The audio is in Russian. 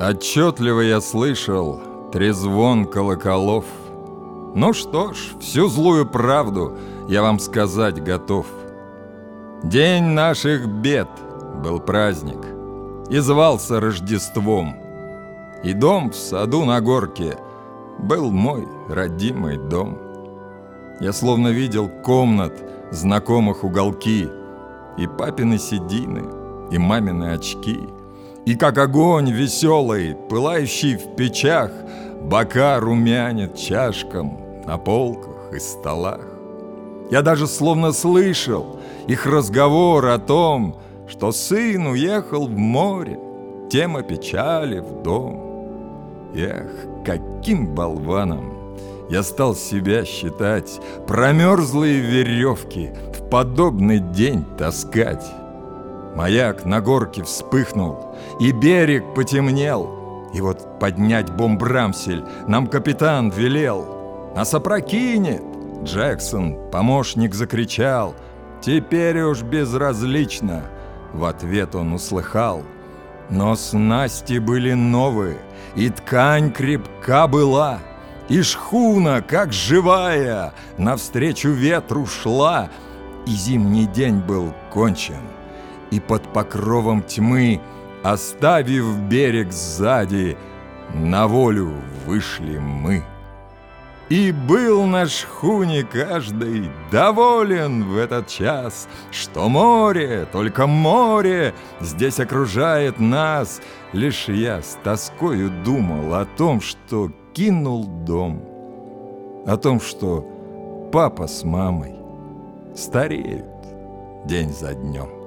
Отчетливо я слышал трезвон колоколов. Ну что ж, всю злую правду я вам сказать готов. День наших бед был праздник и звался Рождеством. И дом в саду на горке был мой родимый дом. Я словно видел комнат, знакомых уголки, и папины седины, и мамины очки — и как огонь веселый, пылающий в печах, Бока румянит чашкам на полках и столах. Я даже словно слышал их разговор о том, Что сын уехал в море, тема печали в дом. Эх, каким болваном я стал себя считать, Промерзлые веревки в подобный день таскать. Маяк на горке вспыхнул, и берег потемнел. И вот поднять бомбрамсель нам капитан велел. Нас опрокинет! Джексон, помощник, закричал. Теперь уж безразлично, в ответ он услыхал. Но снасти были новые, и ткань крепка была, И шхуна, как живая, навстречу ветру шла, И зимний день был кончен — и под покровом тьмы, оставив берег сзади, на волю вышли мы. И был наш хуни каждый доволен в этот час, Что море, только море здесь окружает нас. Лишь я с тоскою думал о том, что кинул дом, О том, что папа с мамой стареют день за днем.